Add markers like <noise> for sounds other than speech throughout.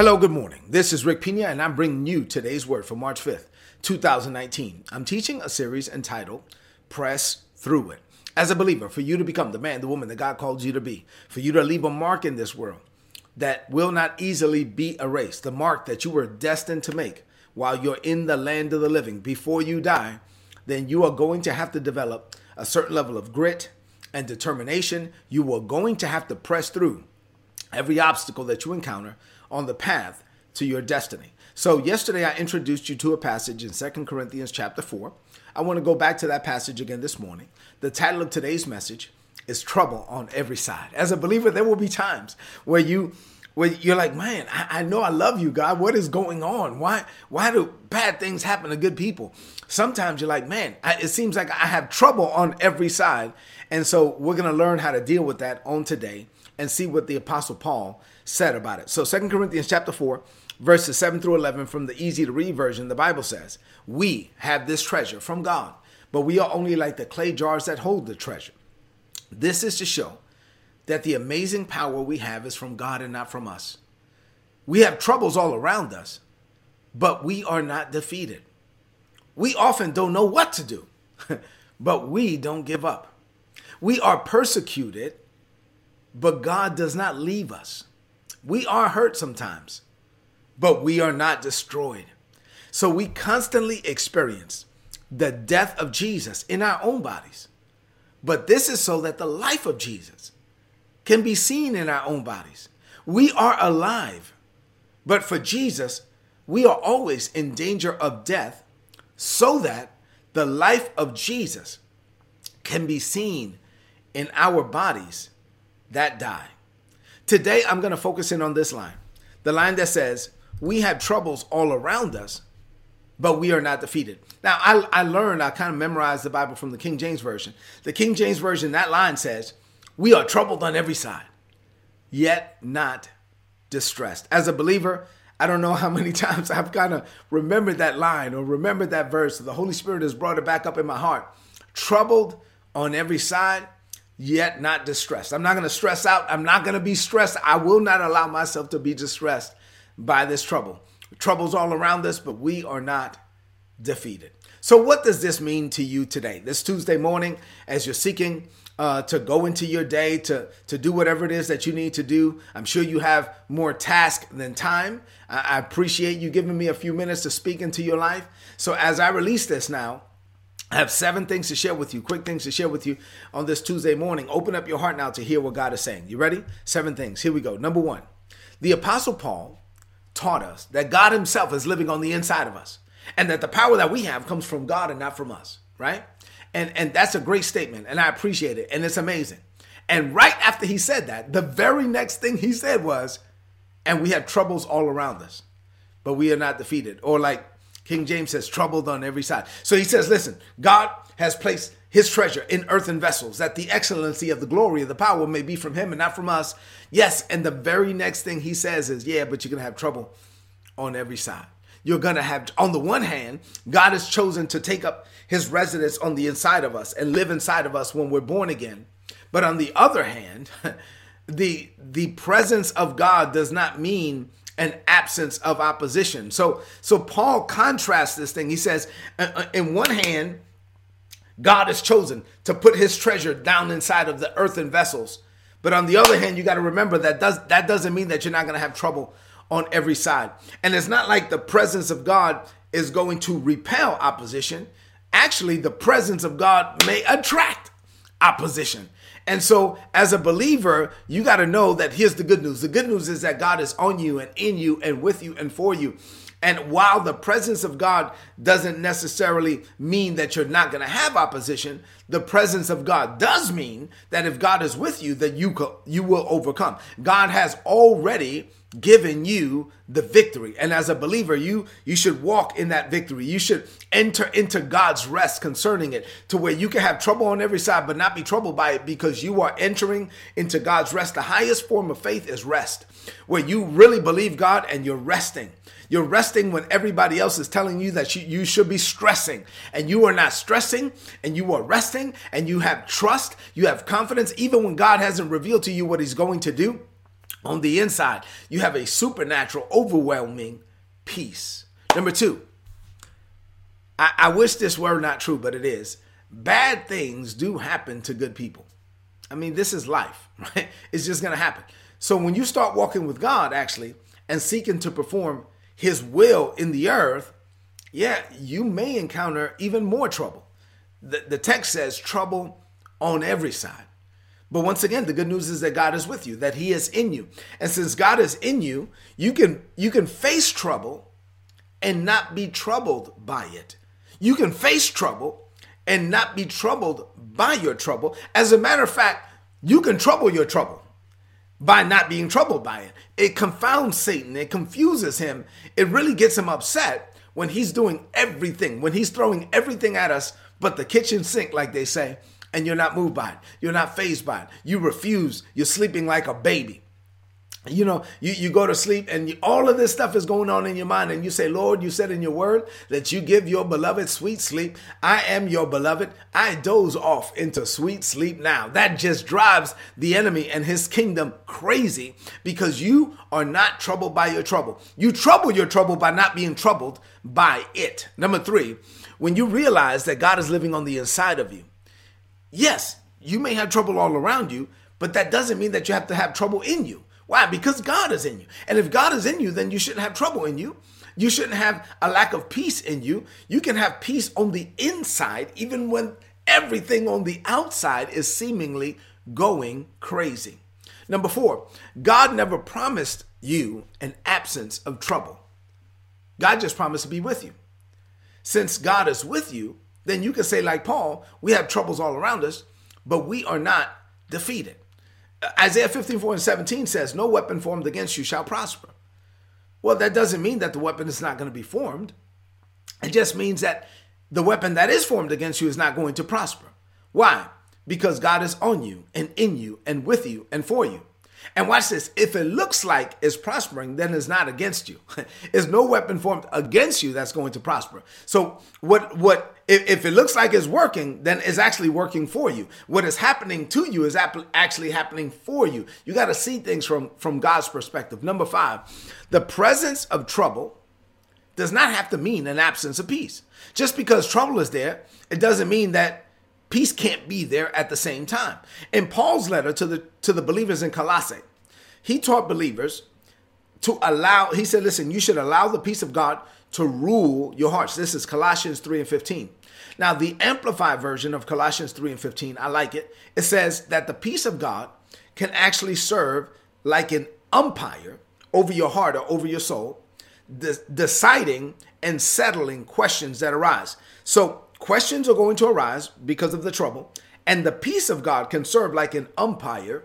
Hello, good morning. This is Rick Pina, and I'm bringing you today's word for March 5th, 2019. I'm teaching a series entitled Press Through It. As a believer, for you to become the man, the woman that God called you to be, for you to leave a mark in this world that will not easily be erased, the mark that you were destined to make while you're in the land of the living before you die, then you are going to have to develop a certain level of grit and determination. You are going to have to press through every obstacle that you encounter on the path to your destiny. So yesterday I introduced you to a passage in Second Corinthians chapter 4. I want to go back to that passage again this morning. The title of today's message is trouble on every side. As a believer, there will be times where you where you're like, man, I, I, know I love you, God. What is going on? Why why do bad things happen to good people? Sometimes you're like, man, I, it seems like I have trouble on every side. And so we're gonna learn how to deal with that on today and see what the apostle Paul said about it. So Second Corinthians chapter 4, verses 7 through 11 from the easy to read version, the Bible says, "We have this treasure from God, but we are only like the clay jars that hold the treasure." This is to show that the amazing power we have is from God and not from us. We have troubles all around us, but we are not defeated. We often don't know what to do, <laughs> but we don't give up. We are persecuted, but God does not leave us. We are hurt sometimes, but we are not destroyed. So we constantly experience the death of Jesus in our own bodies. But this is so that the life of Jesus can be seen in our own bodies. We are alive, but for Jesus, we are always in danger of death so that the life of Jesus can be seen in our bodies that die. Today, I'm going to focus in on this line the line that says, We have troubles all around us, but we are not defeated. Now, I, I learned, I kind of memorized the Bible from the King James Version. The King James Version, that line says, We are troubled on every side, yet not distressed. As a believer, I don't know <laughs> how many times I've kind of remembered that line or remembered that verse. The Holy Spirit has brought it back up in my heart. Troubled on every side, yet not distressed. I'm not going to stress out. I'm not going to be stressed. I will not allow myself to be distressed by this trouble. Trouble's all around us, but we are not defeated. So, what does this mean to you today? This Tuesday morning, as you're seeking uh, to go into your day, to, to do whatever it is that you need to do. I'm sure you have more task than time. I, I appreciate you giving me a few minutes to speak into your life. So, as I release this now, I have seven things to share with you, quick things to share with you on this Tuesday morning. Open up your heart now to hear what God is saying. You ready? Seven things. Here we go. Number one, the Apostle Paul taught us that God Himself is living on the inside of us and that the power that we have comes from God and not from us, right? And, and that's a great statement, and I appreciate it, and it's amazing. And right after he said that, the very next thing he said was, and we have troubles all around us, but we are not defeated. Or like King James says, troubled on every side. So he says, listen, God has placed his treasure in earthen vessels, that the excellency of the glory of the power may be from him and not from us. Yes, and the very next thing he says is, yeah, but you're going to have trouble on every side. You're going to have, on the one hand, God has chosen to take up his residence on the inside of us and live inside of us when we're born again. But on the other hand, <laughs> the the presence of God does not mean an absence of opposition. So so Paul contrasts this thing. He says, uh, uh, in one hand, God has chosen to put his treasure down inside of the earthen vessels. But on the other hand, you got to remember that does that doesn't mean that you're not going to have trouble on every side. And it's not like the presence of God is going to repel opposition. Actually, the presence of God may attract opposition. And so, as a believer, you got to know that here's the good news. The good news is that God is on you and in you and with you and for you. And while the presence of God doesn't necessarily mean that you're not going to have opposition, the presence of God does mean that if God is with you, that you you will overcome. God has already given you the victory. And as a believer you you should walk in that victory. You should enter into god's rest concerning it to where you can have trouble on every side but not be troubled by it because you are entering into god's rest. The highest form of faith is rest where you really believe god and you're resting you're resting when everybody else is telling you that you, should be stressing and you are not stressing and you are resting and you have trust you have confidence even when god hasn't revealed to you what he's going to do On the inside, you have a supernatural, overwhelming peace. Number two, I, I wish this were not true, but it is. Bad things do happen to good people. I mean, this is life, <laughs> right? It's just going to happen. So when you start walking with God, actually, and seeking to perform His will in the earth, yeah, you may encounter even more trouble. The, the text says trouble on every side. But once again, the good news is that God is with you, that He is in you. And since God is in you, you can you can face trouble and not be troubled by it. You can face trouble and not be troubled by your trouble. As a matter of fact, you can trouble your trouble by not being troubled by it. It confounds Satan, it confuses him, it really gets him upset when he's doing everything, when he's throwing everything at us but the kitchen sink, like they say, and you're not moved by it. You're not phased by it. You refuse. You're sleeping like a baby you know you, you go to sleep and you, all of this stuff is going on in your mind and you say lord you said in your word that you give your beloved sweet sleep. I am your beloved. I doze off into sweet sleep now. That just drives the enemy and his kingdom crazy because you are not troubled by your trouble. You trouble your trouble by not being troubled by it. Number three when you realize that god is living on the inside of you yes you may have trouble all around you but that doesn't mean that you have to have trouble in you why? Because God is in you. And if God is in you, then you shouldn't have trouble in you. You shouldn't have a lack of peace in you. You can have peace on the inside, even when everything on the outside is seemingly going crazy. Number four, God never promised you an absence of trouble. God just promised to be with you. Since God is with you, then you can say, like Paul, we have troubles all around us, but we are not defeated. Isaiah 15, 4 and 17 says, No weapon formed against you shall prosper. Well, that doesn't mean that the weapon is not going to be formed. It just means that the weapon that is formed against you is not going to prosper. Why? Because God is on you and in you and with you and for you. And watch this. If it looks like it's prospering, then it's not against you. <laughs> it's no weapon formed against you that's going to prosper. So what what if, if it looks like it's working, then it's actually working for you. What is happening to you is actually happening for you. You got to see things from from God's perspective. Number 5. The presence of trouble does not have to mean an absence of peace. Just because trouble is there, it doesn't mean that Peace can't be there at the same time. In Paul's letter to the to the believers in Colossae, he taught believers to allow, he said, listen, you should allow the peace of God to rule your hearts. This is Colossians 3 and 15. Now, the amplified version of Colossians 3 and 15, I like it. It says that the peace of God can actually serve like an umpire over your heart or over your soul, deciding and settling questions that arise. So, Questions are going to arise because of the trouble, and the peace of God can serve like an umpire,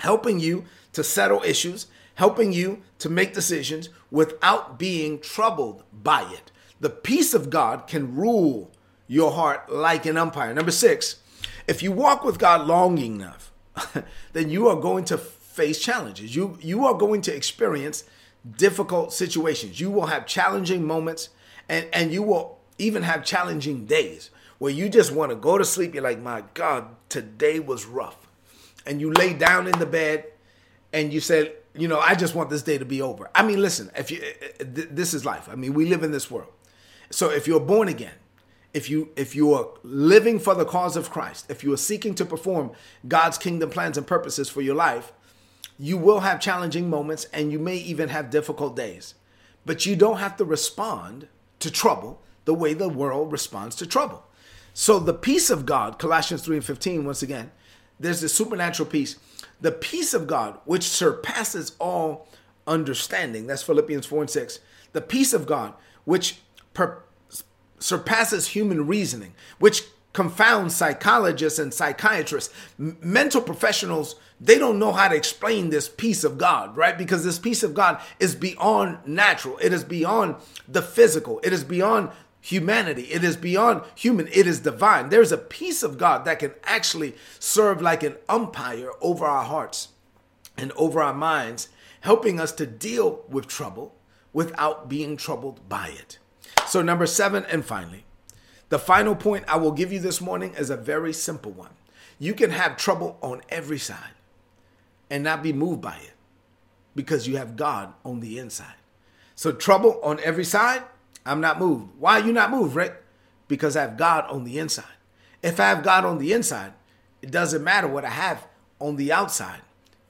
helping you to settle issues, helping you to make decisions without being troubled by it. The peace of God can rule your heart like an umpire. Number six, if you walk with God long enough, <laughs> then you are going to face challenges. You you are going to experience difficult situations. You will have challenging moments and, and you will even have challenging days where you just want to go to sleep. You're like, my God, today was rough. And you lay down in the bed and you said, you know, I just want this day to be over. I mean, listen, if you, eh, eh, this is life. I mean, we live in this world. So if you're born again, if you if you are living for the cause of Christ, if you are seeking to perform God's kingdom plans and purposes for your life, you will have challenging moments and you may even have difficult days. But you don't have to respond to trouble the way the world responds to trouble. So the peace of God, Colossians 3 and 15, once again, there's this supernatural peace. The peace of God, which surpasses all understanding, that's Philippians 4 and 6. The peace of God, which per- surpasses human reasoning, which confounds psychologists and psychiatrists. M- mental professionals, they don't know how to explain this peace of God, right? Because this peace of God is beyond natural, it is beyond the physical, it is beyond humanity. It is beyond human, it is divine. There's a peace of God that can actually serve like an umpire over our hearts and over our minds, helping us to deal with trouble without being troubled by it. So, number seven, and finally, the final point I will give you this morning is a very simple one. You can have trouble on every side and not be moved by it. because you have God on the inside. So trouble on every side, I'm not moved. Why are you not moved, Rick? Because I have God on the inside. If I have God on the inside, it doesn't matter what I have on the outside.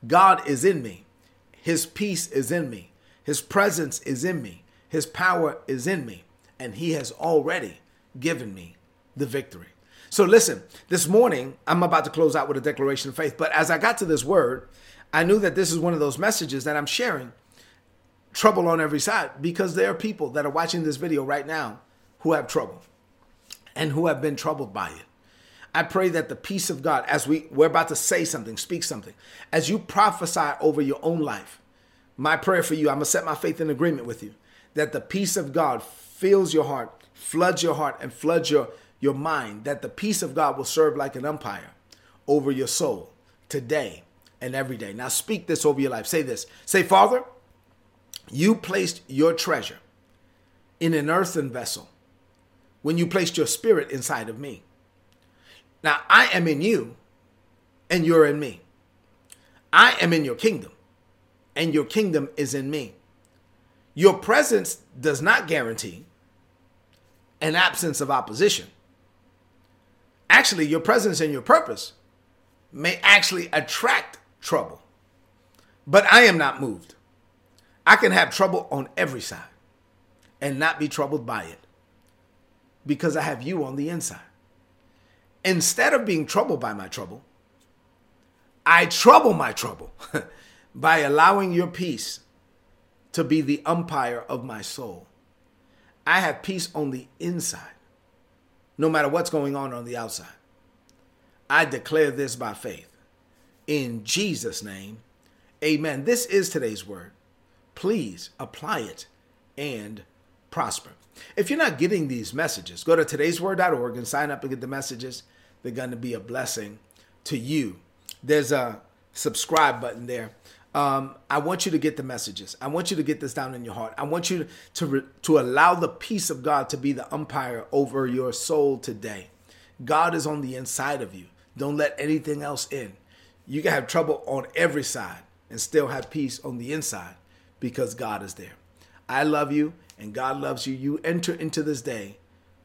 God is in me. His peace is in me. His presence is in me. His power is in me. And He has already given me the victory. So listen, this morning, I'm about to close out with a declaration of faith. But as I got to this word, I knew that this is one of those messages that I'm sharing trouble on every side because there are people that are watching this video right now who have trouble and who have been troubled by it. I pray that the peace of God, as we, we're about to say something, speak something, as you prophesy over your own life, my prayer for you, I'm going to set my faith in agreement with you, that the peace of God fills your heart, floods your heart, and floods your, your mind, that the peace of God will serve like an umpire over your soul today and every day. Now speak this over your life. Say this. Say, Father, you placed your treasure in an earthen vessel when you placed your spirit inside of me. Now I am in you and you're in me. I am in your kingdom and your kingdom is in me. Your presence does not guarantee an absence of opposition. Actually, your presence and your purpose may actually attract trouble. But I am not moved. I can have trouble on every side and not be troubled by it because I have you on the inside. Instead of being troubled by my trouble, I trouble my trouble <laughs> by allowing your peace to be the umpire of my soul. I have peace on the inside, no matter what's going on on the outside. I declare this by faith. In Jesus' name, amen. This is today's word. Please apply it and prosper. If you're not getting these messages, go to today'sword.org and sign up and get the messages. They're going to be a blessing to you. There's a subscribe button there. Um, I want you to get the messages. I want you to get this down in your heart. I want you to to, to allow the peace of God to be the umpire over your soul today. God is on the inside of you. Don't let anything else in. You can have trouble on every side and still have peace on the inside because God is there. I love you and God loves you. You enter into this day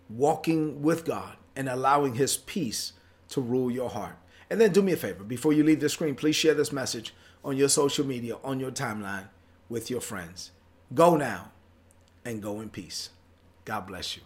walking with God and allowing His peace to rule your heart. And then do me a favor before you leave the screen, please share this message on your social media, on your timeline with your friends. Go now and go in peace. God bless you.